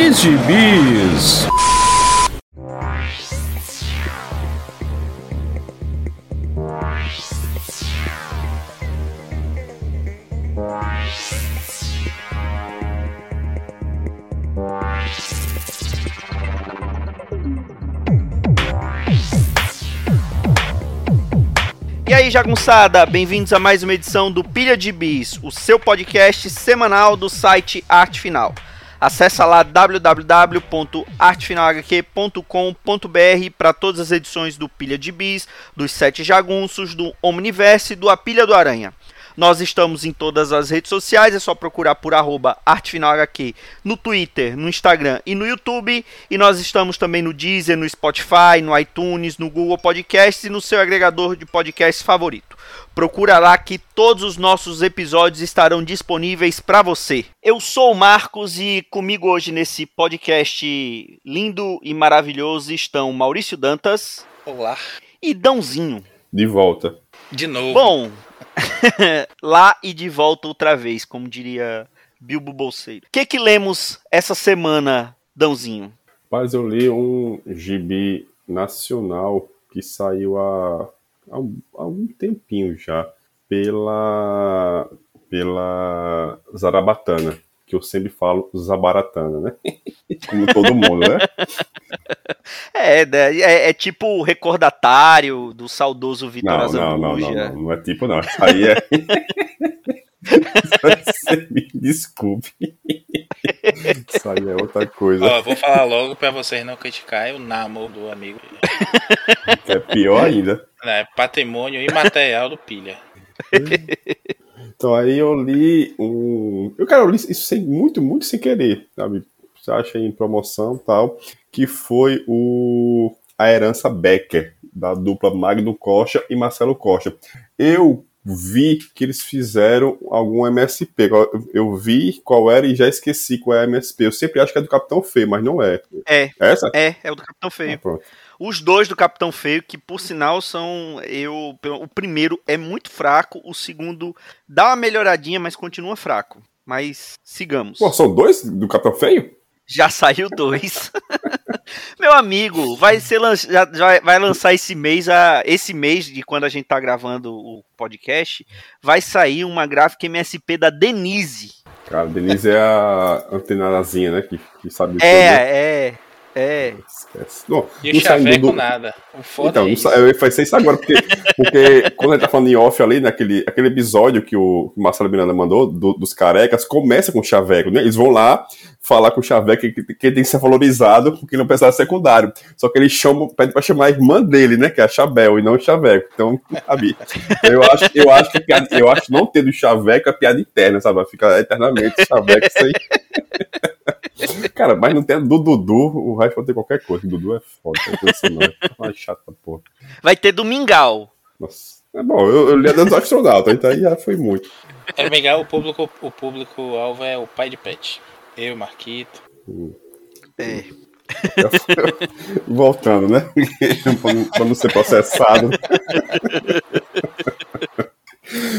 de gibis. E aí, jagunçada, bem-vindos a mais uma edição do Pilha de Bis, o seu podcast semanal do site Arte Final. Acesse lá www.artefinalhq.com.br para todas as edições do Pilha de Bis, dos Sete Jagunços, do Omniverse e do A Pilha do Aranha. Nós estamos em todas as redes sociais, é só procurar por arroba ArtefinalHQ no Twitter, no Instagram e no YouTube. E nós estamos também no Deezer, no Spotify, no iTunes, no Google Podcasts e no seu agregador de podcasts favorito. Procura lá que todos os nossos episódios estarão disponíveis para você. Eu sou o Marcos e comigo hoje nesse podcast lindo e maravilhoso estão Maurício Dantas. Olá. E Dãozinho. De volta. De novo. Bom, lá e de volta outra vez, como diria Bilbo Bolseiro. O que que lemos essa semana, Dãozinho? Mas eu li um gibi nacional que saiu há, há, há um tempinho já pela pela Zarabatana, que eu sempre falo Zabaratana, né? Como todo mundo, né? É, né, é, é tipo o recordatário do saudoso Vitor Não, não, não, não, Azambuja. não, não é tipo não. Isso aí é. Você me desculpe. Isso aí é outra coisa. Ó, vou falar logo pra vocês não criticarem o Namo do amigo. que é pior ainda. É patrimônio imaterial do Pilha. Então aí eu li um. Eu, cara, eu li isso sem, muito, muito sem querer, sabe? Você acha em promoção e tal. Que foi o A Herança Becker, da dupla Magno Costa e Marcelo Costa. Eu vi que eles fizeram algum MSP. Eu- vi qual era e já esqueci qual é a MSP. Eu sempre acho que é do Capitão Feio, mas não é. É, Essa? é, é o do Capitão Ah, Feio. pronto. Os dois do Capitão Feio, que por sinal são. eu O primeiro é muito fraco, o segundo dá uma melhoradinha, mas continua fraco. Mas sigamos. Pô, são dois do Capitão Feio? Já saiu dois. Meu amigo, vai ser já, já vai lançar esse mês a esse mês de quando a gente tá gravando o podcast, vai sair uma gráfica MSP da Denise. Cara, Denise é a antenadazinha, né? Que, que sabe tudo. É, é. Esquece. Não, E não o saindo Chaveco do- nada. O foda Então, é não isso. sa- eu ia fazer isso agora, porque, porque quando a gente tá falando em off ali, naquele aquele episódio que o Marcelo Miranda mandou, do- dos carecas, começa com o Chaveco, né? Eles vão lá falar com o Chaveco que, que tem que ser valorizado porque ele é um personagem secundário. Só que eles chamam, pedem pra chamar a irmã dele, né? Que é a Chabel, e não o Chaveco. Então, sabe? Eu acho, eu acho que a piada, eu acho não ter do Chaveco é piada interna, sabe? Vai ficar eternamente Chaveco sem. Cara, mas não tem do Dudu, o resto pode ter qualquer coisa. O Dudu é foda, não chato da porra. Vai ter do Mingau. Nossa. É bom, eu, eu li a dos astronautas, então aí já foi muito. É legal, o público, o público alvo é o pai de pet. Eu, Marquito. É. Voltando, né? pra, não, pra não ser processado.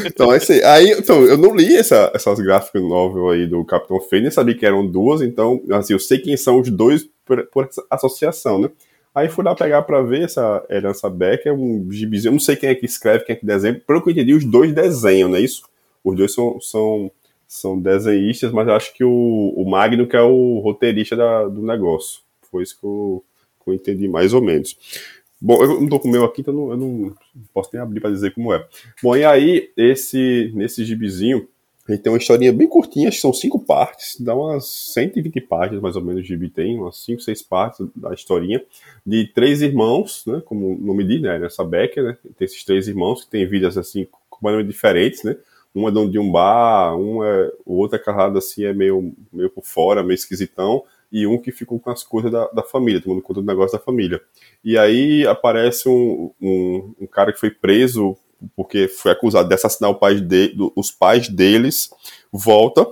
Então, esse, aí, então, eu não li essa, essas gráficas novel aí do Capitão Feio, nem sabia que eram duas, então, assim, eu sei quem são os dois por, por associação, né? Aí fui lá pegar pra ver essa herança Beck, é um gibizinho, eu não sei quem é que escreve, quem é que desenha, pelo que eu entendi, os dois desenham, não é isso? Os dois são, são, são desenhistas, mas acho que o, o Magno que é o roteirista da- do negócio. Foi isso que eu, que eu entendi mais ou menos. Bom, eu não tô com o meu aqui, então eu não, posso nem abrir para dizer como é. Bom, e aí, esse, nesse gibizinho, a gente tem uma historinha bem curtinha, acho que são cinco partes, dá umas 120 páginas mais ou menos gibi tem, umas cinco, seis partes da historinha, de três irmãos, né, como o nome diz, né, nessa Becker, né, tem esses três irmãos que têm vidas assim, completamente diferentes, né, um é dono de um bar, um é, o outro é casado assim, é meio, meio por fora, meio esquisitão, e um que ficou com as coisas da, da família, tomando conta do negócio da família. E aí aparece um, um, um cara que foi preso porque foi acusado de assassinar pai de, os pais deles, volta,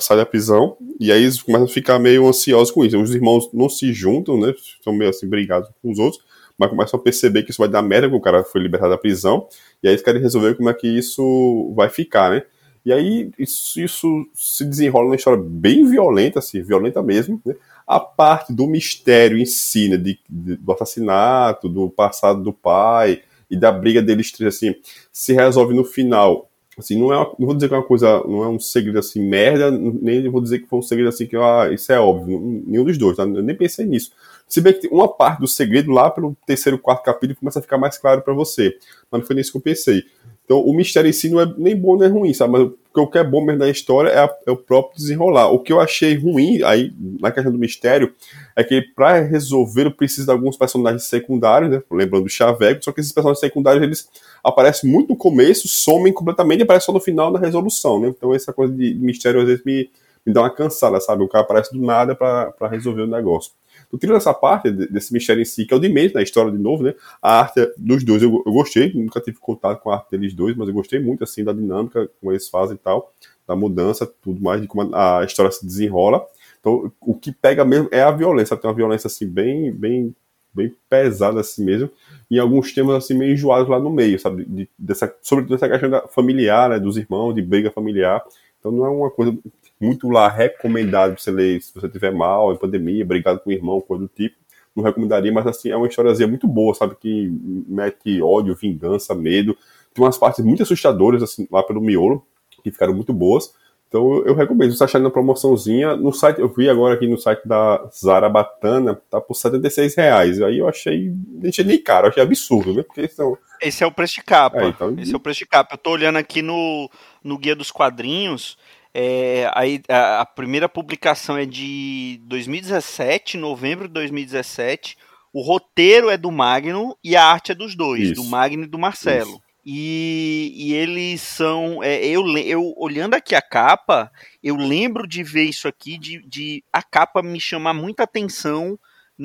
sai da prisão, e aí eles começam a ficar meio ansiosos com isso. Os irmãos não se juntam, né? São meio assim brigados com os outros, mas começam a perceber que isso vai dar merda, que o cara foi libertado da prisão, e aí eles querem resolver como é que isso vai ficar, né? E aí isso, isso se desenrola numa história bem violenta, assim, violenta mesmo, né? A parte do mistério em si, né, de, de, do assassinato, do passado do pai e da briga deles três, assim, se resolve no final. Assim, não, é uma, não vou dizer que é uma coisa, não é um segredo assim, merda, nem vou dizer que foi um segredo assim, que ah, isso é óbvio, nenhum dos dois, tá? eu nem pensei nisso. Se bem que uma parte do segredo lá pelo terceiro, quarto capítulo começa a ficar mais claro para você, mas não foi nisso que eu pensei. Então, o mistério em si não é nem bom nem ruim, sabe? Mas o que é bom mesmo da história é, a, é, o próprio desenrolar. O que eu achei ruim aí, na questão do mistério, é que para resolver precisa de alguns personagens secundários, né? Lembrando do Chaveco, só que esses personagens secundários eles aparecem muito no começo, somem completamente e aparecem só no final da resolução, né? Então, essa coisa de mistério às vezes me, me dá uma cansada, sabe? O cara aparece do nada para resolver o negócio. Então, tirando essa parte desse mistério em si, que é o de meio na história de novo, né? A arte dos dois eu, eu, gostei, nunca tive contato com a arte deles dois, mas eu gostei muito, assim, da dinâmica, como eles fazem e tal, da mudança, tudo mais, de como a história se desenrola. Então, o que pega mesmo é a violência, tem uma violência, assim, bem, bem, bem pesada, assim mesmo, e alguns temas, assim, meio enjoados lá no meio, sabe? De, dessa, sobretudo essa questão familiar, né? Dos irmãos, de briga familiar. Então, não é uma coisa muito lá recomendado pra você ler se você tiver mal, em pandemia, brigado com o irmão, coisa do tipo. Não recomendaria, mas assim, é uma historiazinha muito boa, sabe? Que mete ódio, vingança, medo. Tem umas partes muito assustadoras, assim, lá pelo miolo, que ficaram muito boas. Então eu recomendo. Se você achar na promoçãozinha, no site, eu vi agora aqui no site da Zarabatana, tá por 76 reais. Aí eu achei, não achei nem caro, achei absurdo, né? Porque são... Esse é o preço de capa. É, então... Esse é o preço de capa. Eu tô olhando aqui no, no Guia dos Quadrinhos, é, a, a, primeira publicação é de 2017, novembro de 2017. O roteiro é do Magno e a arte é dos dois, Isso. do Magno e do Marcelo. E, e, eles são. É, eu, eu olhando aqui a capa, eu lembro de ver isso aqui, de, de a capa me chamar muita atenção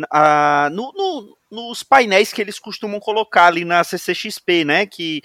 a, no, no, nos painéis que eles costumam colocar ali na CCXP, né? Que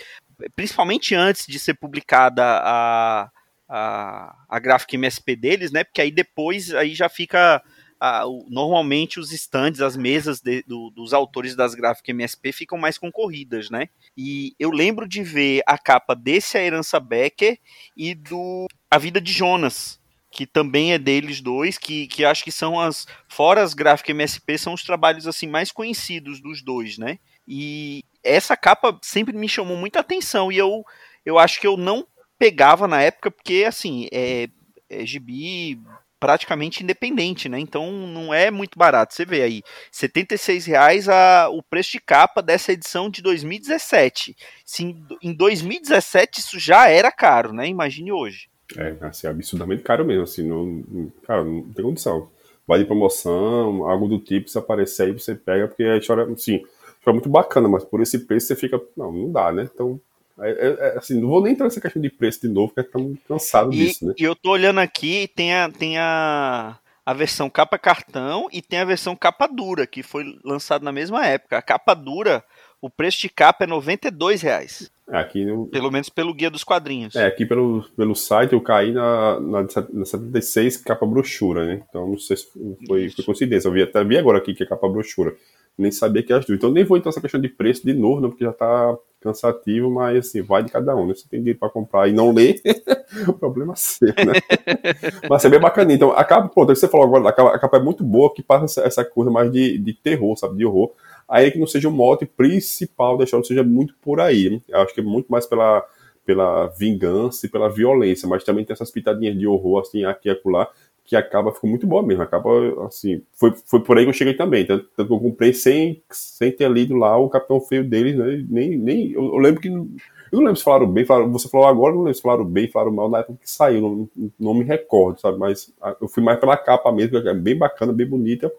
principalmente antes de ser publicada a, a, a gráfica MSP deles, né? Porque aí depois aí já fica a, o, normalmente os stands, as mesas de, do, dos autores das gráficas MSP ficam mais concorridas, né? E eu lembro de ver a capa desse A Herança Becker e do A Vida de Jonas, que também é deles dois, que, que acho que são as, fora as gráficas MSP, são os trabalhos assim mais conhecidos dos dois, né? E essa capa sempre me chamou muita atenção e eu, eu acho que eu não pegava na época, porque assim, é, é gibi praticamente independente, né? Então não é muito barato. Você vê aí, R$ reais a, o preço de capa dessa edição de 2017. Se em, em 2017 isso já era caro, né? Imagine hoje. É, assim, absurdamente caro mesmo, assim, não, cara, não tem condição. Vai de promoção, algo do tipo, se aparecer aí, você pega, porque a história, assim, foi muito bacana, mas por esse preço você fica, não, não dá, né? Então, é, é, é, assim, não vou nem entrar nessa questão de preço de novo, porque estamos cansados disso, né? E eu tô olhando aqui, tem a, tem a, a versão capa cartão e tem a versão capa dura, que foi lançada na mesma época. A capa dura, o preço de capa é 92 reais. É, aqui no... Pelo menos pelo guia dos quadrinhos. É, aqui pelo, pelo site eu caí na, na, na 76 capa brochura, né? Então não sei se foi, foi coincidência. Eu vi, até vi agora aqui que é capa brochura. Nem sabia que as duas. Então nem vou entrar nessa questão de preço de novo, não, porque já tá cansativo, mas assim, vai de cada um, né? Você tem dinheiro para comprar e não ler, o problema é seu, né? mas é bem bacaninho. Então, a capa, pronto, você falou agora, a capa, a capa, é muito boa, que passa essa, essa coisa mais de, de terror, sabe? De horror. Aí é que não seja o mote principal da história, seja muito por aí. Né? Eu acho que é muito mais pela, pela vingança e pela violência, mas também tem essas pitadinhas de horror, assim, aqui e acolá, que acaba, ficou muito boa mesmo. Acaba, assim, foi, foi por aí que eu cheguei também. Tanto, tanto que eu comprei sem, sem ter lido lá o Capitão Feio deles, né? Nem, nem, eu, eu lembro que. Eu não lembro se falaram bem, falaram, você falou agora, não lembro se falaram bem, falaram mal na época que saiu, não, não me recordo, sabe? Mas eu fui mais pela capa mesmo, que é bem bacana, bem bonita.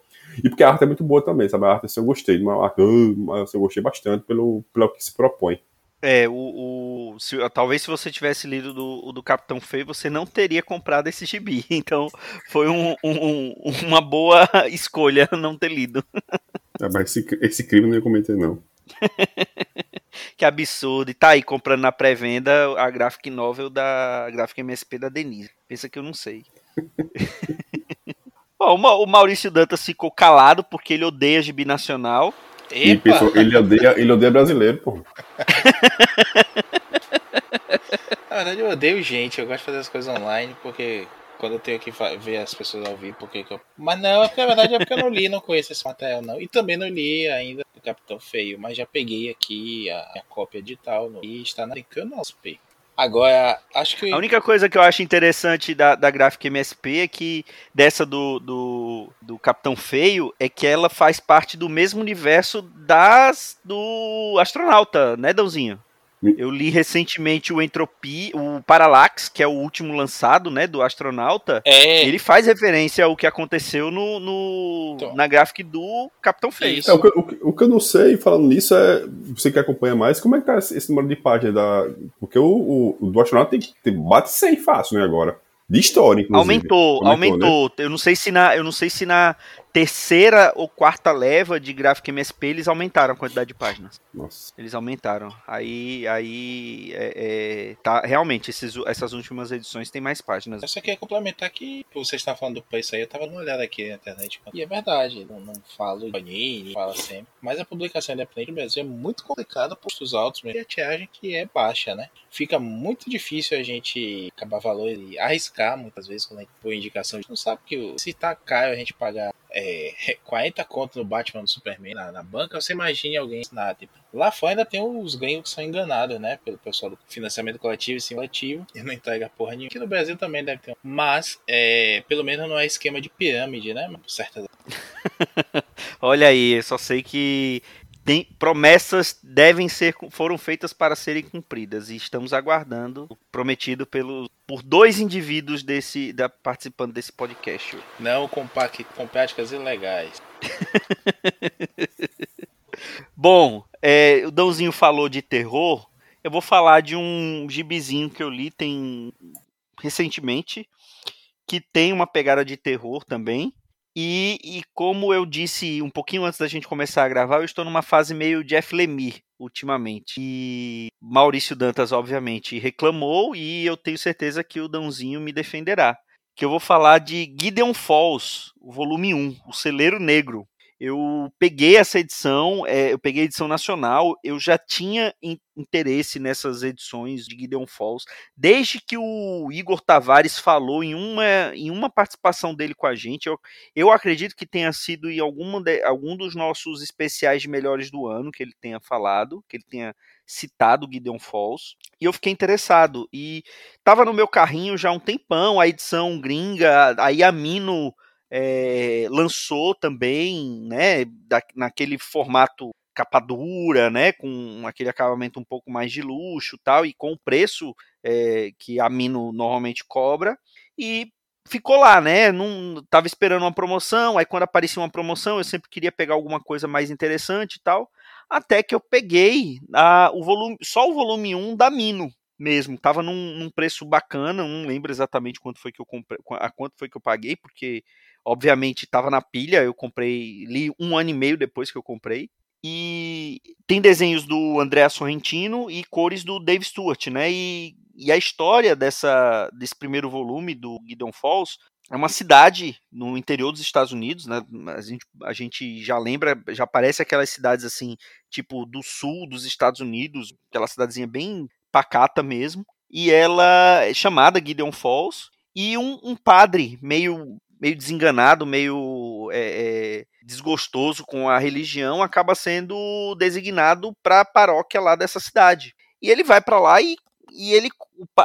E porque a arte é muito boa também, sabe? A arte assim, eu gostei, arte, eu gostei bastante pelo, pelo que se propõe. É, o, o se, talvez se você tivesse lido do, do Capitão Feio, você não teria comprado esse gibi. Então foi um, um, uma boa escolha não ter lido. Ah, mas esse, esse crime não ia cometer, não. que absurdo. E tá aí comprando na pré-venda a graphic novel da graphic MSP da Denise. Pensa que eu não sei. Bom, o Maurício Dantas ficou calado porque ele odeia gibi nacional. E ele, odeia, ele odeia brasileiro, pô. Na verdade, eu odeio gente. Eu gosto de fazer as coisas online porque quando eu tenho que ver as pessoas ao vivo, porque eu... Mas não, é porque na verdade é porque eu não li, não conheço esse material, não. E também não li ainda o Capitão Feio, mas já peguei aqui a, a cópia digital no... e está na Canalsp. Agora, acho que. A única coisa que eu acho interessante da, da gráfica MSP é que dessa do, do, do Capitão Feio é que ela faz parte do mesmo universo das do astronauta, né, Dãozinho? Eu li recentemente o Entropia, o Parallax, que é o último lançado, né, do astronauta. É. Ele faz referência ao que aconteceu no, no então. na gráfica do Capitão Face. É, o, que, o, o, que, eu não sei, falando nisso, é você que acompanha mais, como é que tá esse número de páginas da. Porque o, o, o do astronauta tem, tem, bate 100 fácil, né, agora. De história, inclusive. Aumentou, aumentou. aumentou. Né? Eu não sei se na, eu não sei se na terceira ou quarta leva de gráfico MSP, eles aumentaram a quantidade de páginas. Nossa. Eles aumentaram. Aí, aí é, é, tá, realmente, esses, essas últimas edições têm mais páginas. Eu só queria complementar que você está falando do preço aí, eu tava dando uma olhada aqui na internet. E é verdade, não, não falo de Panini, fala sempre. Mas a publicação independente do Brasil é muito complicada por custos altos mesmo. E a tiagem que é baixa, né? Fica muito difícil a gente acabar valor e arriscar muitas vezes quando a gente põe indicação. A gente não sabe que se tá caro a gente pagar é, 40 conto no Batman do Superman na, na, banca, você imagine alguém na tipo, lá fora ainda tem os ganhos que são enganados, né? Pelo pessoal do financiamento coletivo e simulativo e não entrega porra nenhuma. Aqui no Brasil também deve ter. Mas, é, pelo menos não é esquema de pirâmide, né? Certas. Olha aí, eu só sei que tem, promessas devem ser foram feitas para serem cumpridas e estamos aguardando o prometido pelo, por dois indivíduos desse da, participando desse podcast. Não com, com práticas ilegais. Bom, é, o Dãozinho falou de terror. Eu vou falar de um gibizinho que eu li tem recentemente que tem uma pegada de terror também e, e, como eu disse um pouquinho antes da gente começar a gravar, eu estou numa fase meio Jeff Lemire ultimamente. E Maurício Dantas, obviamente, reclamou e eu tenho certeza que o Dãozinho me defenderá. Que eu vou falar de Gideon Falls, volume 1, o Celeiro Negro. Eu peguei essa edição, é, eu peguei a edição nacional, eu já tinha interesse nessas edições de Gideon Falls, desde que o Igor Tavares falou em uma, em uma participação dele com a gente. Eu, eu acredito que tenha sido em alguma de, algum dos nossos especiais de melhores do ano que ele tenha falado, que ele tenha citado Gideon Falls, e eu fiquei interessado. E estava no meu carrinho já há um tempão, a edição gringa, a Mino é, lançou também, né, da, naquele formato capa dura, né, com aquele acabamento um pouco mais de luxo tal, e com o preço é, que a Mino normalmente cobra, e ficou lá, né, não tava esperando uma promoção, aí quando aparecia uma promoção eu sempre queria pegar alguma coisa mais interessante e tal, até que eu peguei a, o volume, só o volume 1 da Mino, mesmo. Tava num, num, preço bacana, não lembro exatamente quanto foi que eu comprei, a quanto foi que eu paguei, porque obviamente estava na pilha, eu comprei, li um ano e meio depois que eu comprei. E tem desenhos do André Sorrentino e cores do Dave Stewart, né? E, e a história dessa, desse primeiro volume do Gideon Falls é uma cidade no interior dos Estados Unidos, né? A gente, a gente já lembra, já parece aquelas cidades assim, tipo do sul dos Estados Unidos, aquela cidadezinha bem pacata mesmo. E ela é chamada Gideon Falls. E um, um padre meio meio desenganado, meio é, é, desgostoso com a religião, acaba sendo designado para a paróquia lá dessa cidade. E ele vai para lá e, e ele,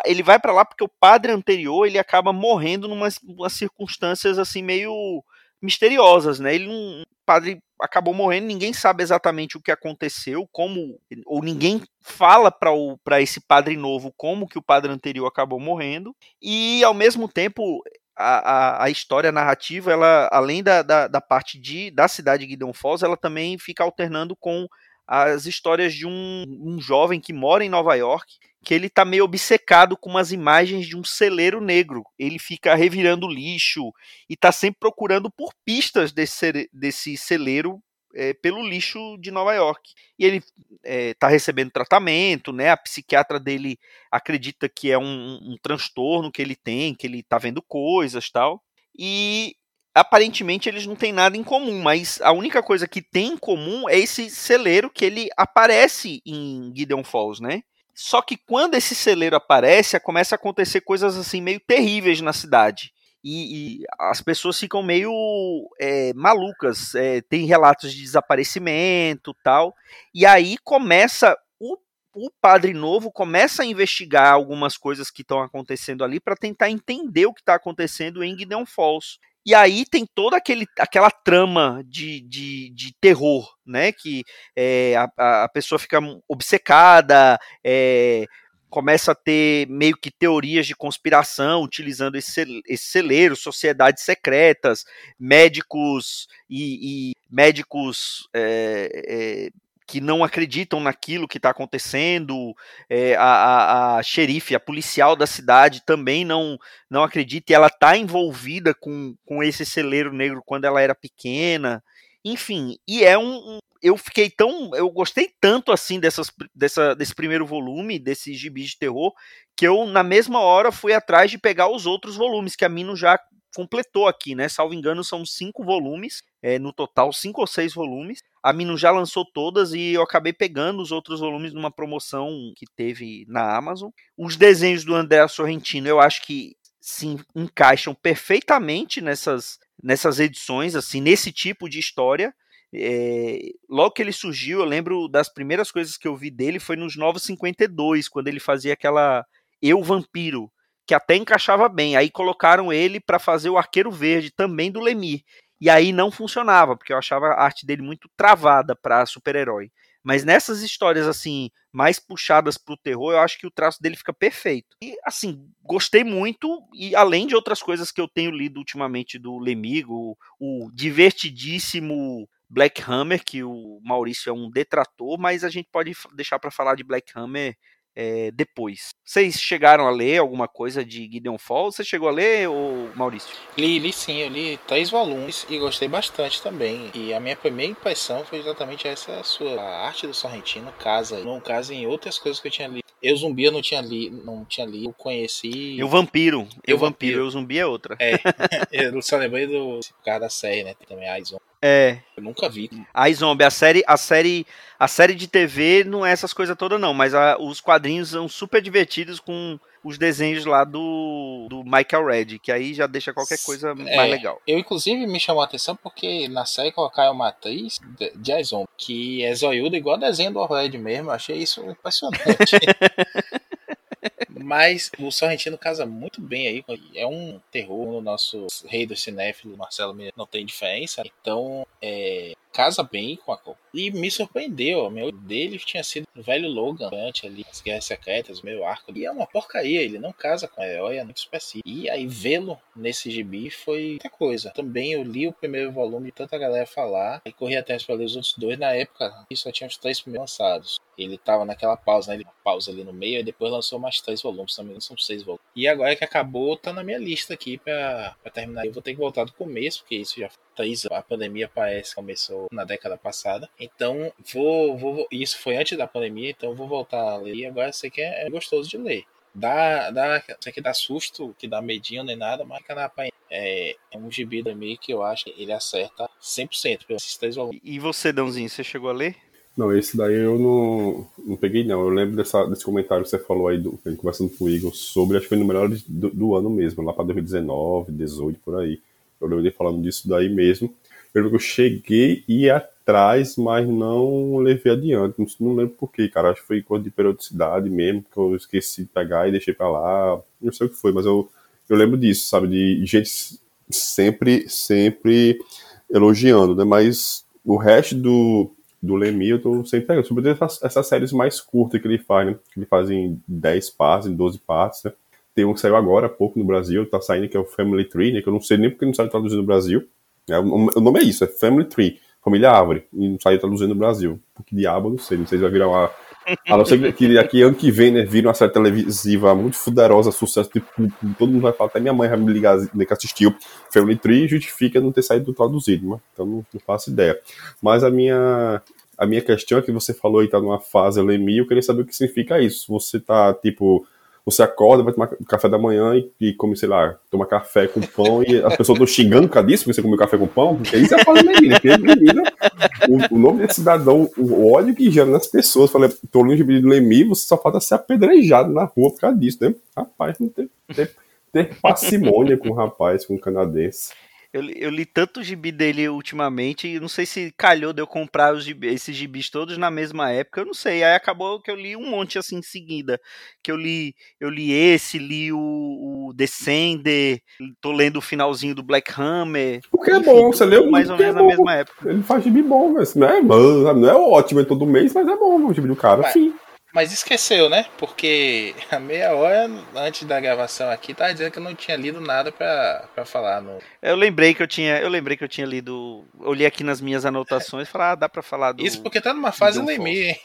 ele vai para lá porque o padre anterior ele acaba morrendo em umas, umas circunstâncias assim meio misteriosas, né? Ele não, o padre acabou morrendo, ninguém sabe exatamente o que aconteceu, como ou ninguém fala para esse padre novo como que o padre anterior acabou morrendo e ao mesmo tempo a, a, história narrativa, ela, além da, da, da, parte de, da cidade de Gideon Falls, ela também fica alternando com as histórias de um, um jovem que mora em Nova York, que ele tá meio obcecado com umas imagens de um celeiro negro. Ele fica revirando lixo e tá sempre procurando por pistas desse, desse celeiro é, pelo lixo de Nova York. E ele está é, recebendo tratamento, né? A psiquiatra dele acredita que é um, um transtorno que ele tem, que ele está vendo coisas tal. E aparentemente eles não têm nada em comum, mas a única coisa que tem em comum é esse celeiro que ele aparece em Gideon Falls, né? Só que quando esse celeiro aparece, começa a acontecer coisas assim meio terríveis na cidade. E, e as pessoas ficam meio é, malucas. É, tem relatos de desaparecimento tal. E aí começa o, o padre novo começa a investigar algumas coisas que estão acontecendo ali para tentar entender o que está acontecendo em Gideon Falls. E aí tem toda aquele, aquela trama de, de, de terror, né? Que é, a, a pessoa fica obcecada, é, começa a ter meio que teorias de conspiração utilizando esse, esse celeiro, sociedades secretas, médicos e, e médicos é, é, que não acreditam naquilo que está acontecendo, é, a, a, a, xerife, a policial da cidade também não, não acredita e ela está envolvida com, com esse celeiro negro quando ela era pequena. Enfim, e é um, eu fiquei tão. Eu gostei tanto assim dessas, dessa, desse primeiro volume, desse gibi de terror, que eu, na mesma hora, fui atrás de pegar os outros volumes, que a Mino já completou aqui, né? Salvo engano, são cinco volumes, é, no total, cinco ou seis volumes. A Mino já lançou todas e eu acabei pegando os outros volumes numa promoção que teve na Amazon. Os desenhos do André Sorrentino, eu acho que se encaixam perfeitamente nessas, nessas edições, assim, nesse tipo de história. É, logo que ele surgiu, eu lembro das primeiras coisas que eu vi dele foi nos Novos 52, quando ele fazia aquela Eu Vampiro, que até encaixava bem. Aí colocaram ele para fazer o Arqueiro Verde, também do Lemir. E aí não funcionava, porque eu achava a arte dele muito travada para super-herói. Mas nessas histórias assim, mais puxadas pro terror, eu acho que o traço dele fica perfeito. E assim, gostei muito e além de outras coisas que eu tenho lido ultimamente do Lemigo, o divertidíssimo Black Hammer, que o Maurício é um detrator, mas a gente pode deixar para falar de Black Hammer é, depois. Vocês chegaram a ler alguma coisa de Gideon Falls? Você chegou a ler, ou Maurício? Li, li sim, eu li três volumes e gostei bastante também. E a minha primeira impressão foi exatamente essa sua. A arte do Sorrentino casa, não casa em outras coisas que eu tinha lido. Eu zumbi eu não tinha li, não tinha lido, eu conheci. Eu vampiro. Eu, eu vampiro, eu zumbi é outra. É. eu só lembrei do cara da série, né? Tem também a Aizon. É. Eu nunca vi. A Zombie, a série, a série, a série de TV não é essas coisas todas não, mas a, os quadrinhos são super divertidos com os desenhos lá do, do Michael Red, que aí já deixa qualquer coisa é, mais legal. Eu inclusive me chamou a atenção porque na série colocaram uma atriz de, de que é zoiuda igual desenho do Red mesmo, eu achei isso impressionante. Mas o Sorrentino casa muito bem aí. É um terror no nosso rei do cinéfilo, Marcelo não tem diferença. Então, é, casa bem com a. E me surpreendeu, o meu dele tinha sido o velho Logan antes ali, as Guerras Secretas, o meu arco. E é uma porcaria, ele não casa com a herói, muito específico. E aí vê-lo nesse gibi foi muita coisa. Também eu li o primeiro volume, tanta galera falar, e corri atrás para ler os outros dois. Na época, só tinha os três primeiros lançados. Ele tava naquela pausa, né? Ele pausa ali no meio, e depois lançou mais três volumes, também não são seis volumes. E agora que acabou, tá na minha lista aqui pra, terminar. Eu vou ter que voltar do começo, porque isso já três A pandemia parece que começou na década passada. Então, vou, vou. Isso foi antes da pandemia, então vou voltar a ler. E agora eu sei que é, gostoso de ler. Dá, dá, sei que dá susto, que dá medinho nem nada, mas na é, é um gibi da meio que eu acho que ele acerta 100% pelos três volumes. E você, Dãozinho, você chegou a ler? Não, esse daí eu não, não peguei, não. Eu lembro dessa, desse comentário que você falou aí, do, conversando com o Igor, sobre, acho que foi no melhor do, do ano mesmo, lá para 2019, 2018, por aí. Eu lembro ele falando disso daí mesmo. Eu lembro que eu cheguei e atrás, mas não levei adiante. Não, não lembro porquê, cara. Acho que foi coisa de periodicidade mesmo, que eu esqueci de pegar e deixei pra lá. Não sei o que foi, mas eu, eu lembro disso, sabe? De gente sempre, sempre elogiando, né? Mas o resto do, do Lemmy eu tô sempre pegando. Sobretudo essas, essas séries mais curtas que ele faz, né? Que ele faz em 10 partes, em 12 partes, né? Tem um que saiu agora há pouco no Brasil, tá saindo, que é o Family Tree, né? Que eu não sei nem porque não saiu traduzido no Brasil. É, o nome é isso, é Family Tree, Família Árvore, e não saiu traduzindo no Brasil. Porque diabo, não sei, não sei se vai virar uma. A não ser que aqui ano que vem, né, vira uma série televisiva muito fuderosa, sucesso, tipo, todo mundo vai falar, até minha mãe vai me ligar, né, que assistiu Family Tree, justifica não ter saído traduzido, né? então não, não faço ideia. Mas a minha, a minha questão é que você falou e tá numa fase Lemi, eu queria saber o que significa isso. Você tá, tipo, você acorda, vai tomar café da manhã e, e come, sei lá, toma café com pão e as pessoas estão xingando por causa disso, porque você comeu café com pão, porque isso é a fase menina, menina, o, o, nome desse cidadão, o ódio que gera nas pessoas, falei, tô longe de Lemi, você só falta ser apedrejado na rua por causa disso, né? Rapaz, não tem, tem ter parcimônia com o rapaz, com o canadense. Eu, li- eu li tanto gibi dele ultimamente, e não sei se calhou de eu comprar os esses gibis todos na mesma época, eu não sei. Aí acabou que eu li um monte assim em seguida. Que eu li, eu li esse, li o, o Descender, tô lendo o finalzinho do Black Hammer. O que é Enfim, bom, você leu mais ou é menos na bom. mesma época. Ele faz gibi bom, mas não é, bom, sabe? não é ótimo em todo mês, mas é bom o gibi do cara. Sim. Mas esqueceu, né? Porque a meia hora antes da gravação aqui tava dizendo que eu não tinha lido nada pra falar no. Eu lembrei que eu tinha, eu lembrei que eu tinha lido, eu li aqui nas minhas anotações, e falei, ah, dá pra falar do Isso porque tá numa fase Lemir, hein?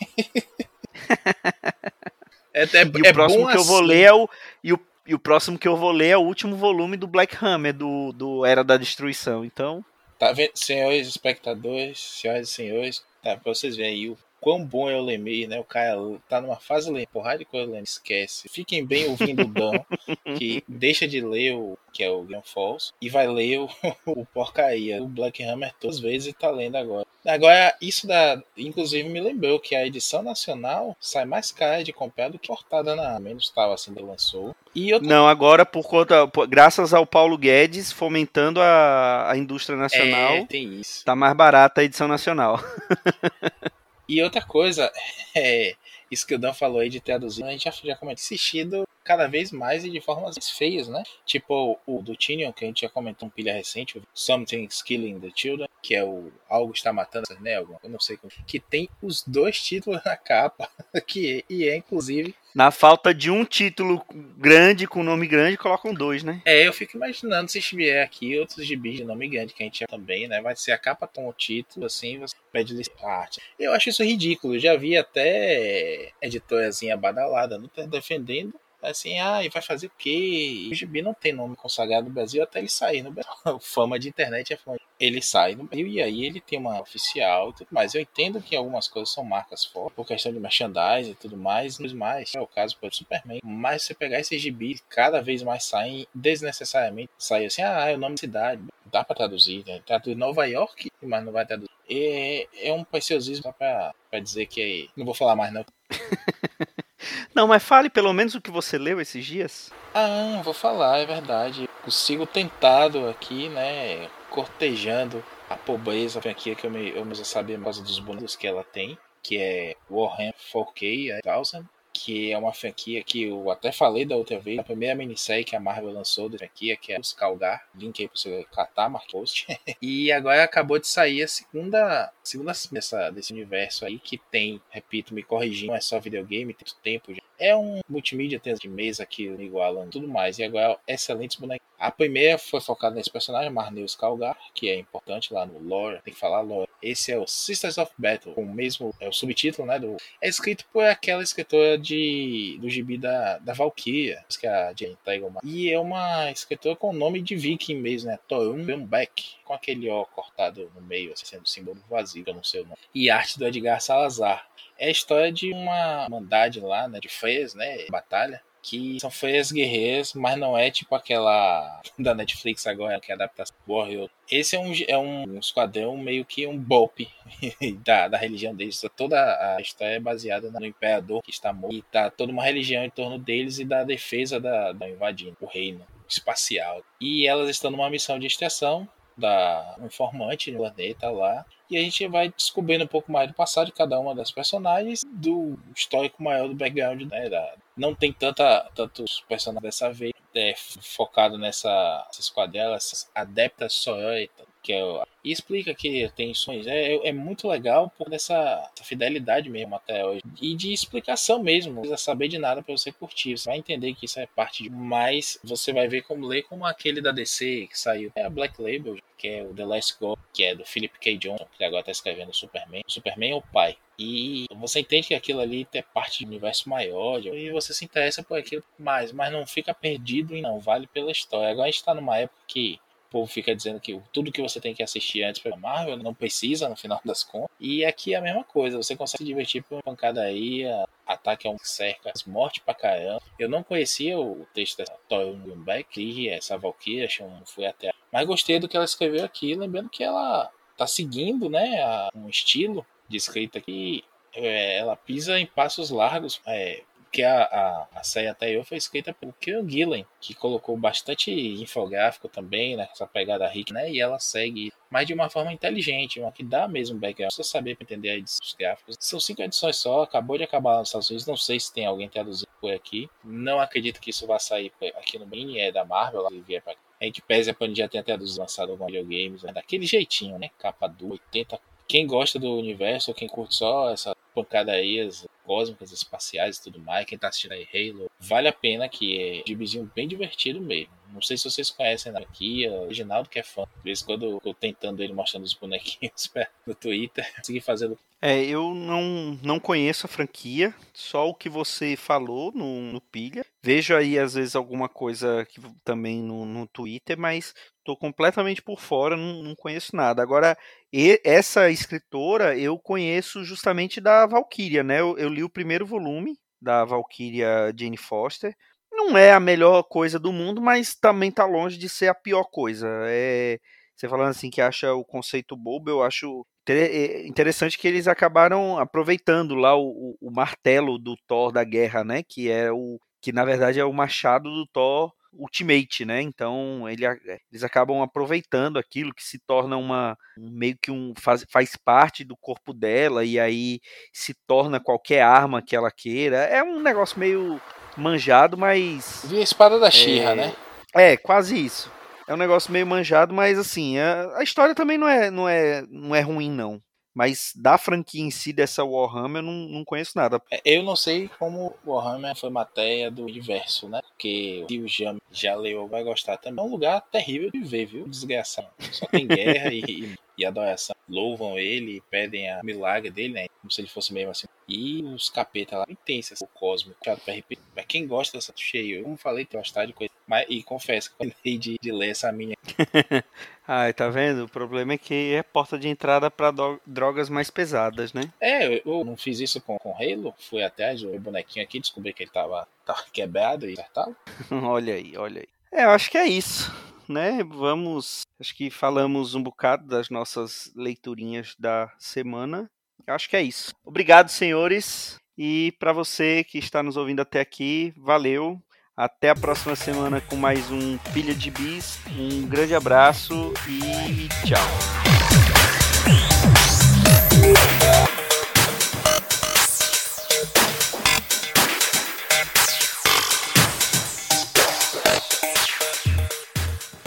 é, é, E o é próximo bom que eu vou assim. ler é o. E o, e o próximo que eu vou ler é o último volume do Black Hammer, do, do Era da Destruição. Então, Tá vendo, senhores espectadores, senhoras e senhores, tá, pra vocês verem aí o quão bom é o Lemir, né? O cara tá numa fase porrada de coisa Lemir, esquece. Fiquem bem ouvindo o Dan, que deixa de ler o que é o Game Falls, e vai ler o, o porcaria, o Black Hammer todas as vezes e tá lendo agora. Agora, isso da. Inclusive me lembrou que a edição nacional sai mais cara de comprar do que portada na menos estava assim que lançou. E eu não, agora por conta. por- graças ao Paulo Guedes fomentando a, a indústria nacional, É, tem isso. tá mais barata a edição nacional. E outra coisa, é, isso que o Dan falou aí de traduzir, a gente já, já comentou, assistido cada vez mais e de formas feias, né? Tipo o do Tinion, que a gente já comentou um pilha recente, o Something's Killing the Children, que é o Algo Está Matando, né? Eu não sei como. Que tem os dois títulos na capa, que, e é inclusive Na falta de um título grande, com nome grande, colocam dois, né? É, eu fico imaginando se vier aqui outros gibis de nome grande que a gente também, né? Vai ser a capa com o título, assim, você pede à arte. Eu acho isso ridículo. Já vi até editorazinha badalada não tá defendendo. Assim, ah, e vai fazer o quê? O gibi não tem nome consagrado no Brasil até ele sair no Brasil. Fama de internet é fama. Ele sai no Brasil e aí ele tem uma oficial e tudo mais. Eu entendo que algumas coisas são marcas fortes, por questão de merchandising e tudo mais, mas mais é o caso do Superman. Mas você pegar esse gibi, cada vez mais saem desnecessariamente. Sai assim, ah, é o nome da cidade. Dá pra traduzir, né? Traduz Nova York, mas não vai traduzir. É, é um preciosismo só pra, pra dizer que. é- Não vou falar mais, não. Não, mas fale pelo menos o que você leu esses dias. Ah, vou falar, é verdade. Consigo tentado aqui, né? Cortejando a pobreza aqui que eu me, eu me sabia causa dos bônus que ela tem, que é Warhammer 4K 1000, que é uma franquia que eu até falei da outra vez, a primeira minissérie que a Marvel lançou da franquia, que é os Calgar, link aí pra você catar, mark post. e agora acabou de sair a segunda, segunda dessa, desse universo aí, que tem, repito, me corrigindo, não é só videogame, tem muito tempo já. É um multimídia, tem de mesa aqui, amigo Alan, tudo mais. E agora, excelentes bonecos. A primeira foi focada nesse personagem, Marneus Calgar, que é importante lá no lore, tem que falar lore. Esse é o Sisters of Battle, o mesmo, é o subtítulo, né, do... É escrito por aquela escritora de, do gibi da, da Valkyria, que é a Jane Tegelman. E é uma escritora com nome de viking mesmo, né, Torun Beck, com aquele O cortado no meio, assim, sendo símbolo vazio, eu não sei o nome. E arte do Edgar Salazar. É a história de uma irmandade lá, né, de freias, né, batalha, que são freias guerreiras, mas não é tipo aquela da Netflix agora, que é a adaptação Warrior. Esse é um, é um esquadrão meio que um golpe da, da religião deles. Toda a história é baseada no imperador que está morto. E tá toda uma religião em torno deles e da defesa da, da invadindo o reino espacial. E elas estão numa missão de extração da informante no planeta lá. E a gente vai descobrindo um pouco mais do passado de cada uma das personagens, do histórico maior do background, né? Da, não tem tanta, tantos personagens dessa vez, é, focado nessa, nessa esquadrela, essas adeptas sororita, que é e explica que tem sonhos. É, é, é muito legal por essa, fidelidade mesmo até hoje. E de explicação mesmo. Não precisa saber de nada para você curtir. Você vai entender que isso é parte de. Mas você vai ver como ler como aquele da DC que saiu. É a Black Label, que é o The Last God, que é do Philip K. Johnson, que agora tá escrevendo o Superman. O Superman é o pai. E você entende que aquilo ali é parte um universo maior e você se interessa por aquilo mais, mas não fica perdido e não vale pela história. Agora a gente tá numa época que povo fica dizendo que tudo que você tem que assistir antes para Marvel não precisa no final das contas. E aqui é a mesma coisa, você consegue se divertir por uma pancadaria, ataque a um cerca, morte pra caramba. Eu não conhecia o texto dessa Toy Beck, e essa Valkyria, não fui até. Mas gostei do que ela escreveu aqui, lembrando que ela tá seguindo, né, um estilo de escrita que é, ela pisa em passos largos. É, porque a, a, a série até eu foi escrita pelo Kieran Gillen, que colocou bastante infográfico também, né? Essa pegada rica, né? E ela segue, mas de uma forma inteligente, uma que dá mesmo background, você saber entender a edição dos gráficos. São cinco edições só, acabou de acabar nos Estados Unidos, não sei se tem alguém traduzindo por aqui. Não acredito que isso vá sair aqui no Mini, é da Marvel, vier pra a gente pese a Panini já ter até lançado alguns videogames, né? daquele jeitinho, né? Capa do 80. Quem gosta do universo, quem curte só essa pancada aí, as cósmicas, espaciais e tudo mais, quem tá assistindo aí Halo, vale a pena que é gibizinho bem divertido mesmo. Não sei se vocês conhecem aqui, o Reginaldo que é fã. De vez em quando eu tô tentando ele mostrando os bonequinhos no Twitter, consegui fazer. É, eu não, não conheço a franquia, só o que você falou no, no Pilha. Vejo aí, às vezes, alguma coisa que, também no, no Twitter, mas tô completamente por fora, não, não conheço nada. Agora, e, essa escritora eu conheço justamente da Valkyria, né? Eu, eu li o primeiro volume da Valkyria Jane Foster. Não é a melhor coisa do mundo, mas também tá longe de ser a pior coisa. É, você falando assim que acha o conceito bobo, eu acho é, interessante que eles acabaram aproveitando lá o, o, martelo do Thor da guerra, né? Que é o que na verdade é o machado do Thor Ultimate, né? Então ele, eles acabam aproveitando aquilo que se torna uma meio que um faz, faz parte do corpo dela e aí se torna qualquer arma que ela queira. É um negócio meio manjado, mas vi a espada da Xirra, é, né? É, quase isso. É um negócio meio manjado, mas assim, a, a história também não é, não é, não é ruim não. Mas da franquia em si, dessa Warhammer, eu não, não conheço nada. É, eu não sei como Warhammer foi matéria do universo, né? Porque o Jam já leu, vai gostar também. É um lugar terrível de viver, viu? Desgraçado. Só tem guerra e, e, adoração. Louvam ele, pedem a milagre dele, né? Como se ele fosse mesmo assim. E os capeta lá, intensas, o cósmico, para RP. Mas quem gosta dessa cheio, como falei, tem gostar de coisa. Mas, e confesso que eu de, de ler essa minha. Ai, tá vendo? O problema é que é porta de entrada para drogas mais pesadas, né? É, eu, eu, não fiz isso com, com Halo. Fui atrás do bonequinho aqui, descobri que ele tava, tava quebrado e acertado. olha aí, olha aí. É, eu acho que é isso, né? Vamos. Acho que falamos um bocado das nossas leiturinhas da semana. Acho que é isso. Obrigado, senhores. E para você que está nos ouvindo até aqui, valeu. Até a próxima semana com mais um Pilha de Bis. Um grande abraço e tchau.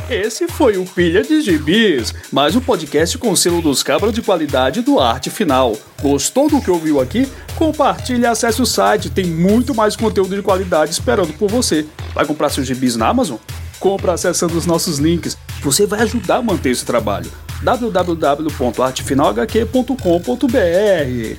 Esse foi o Pilha de Gibis, mais um podcast com selo dos cabras de qualidade do Arte Final. Gostou do que ouviu aqui? Compartilhe e acesse o site, tem muito mais conteúdo de qualidade esperando por você. Vai comprar seus gibis na Amazon? Compra acessando os nossos links. Você vai ajudar a manter esse trabalho. www.artefinalhq.com.br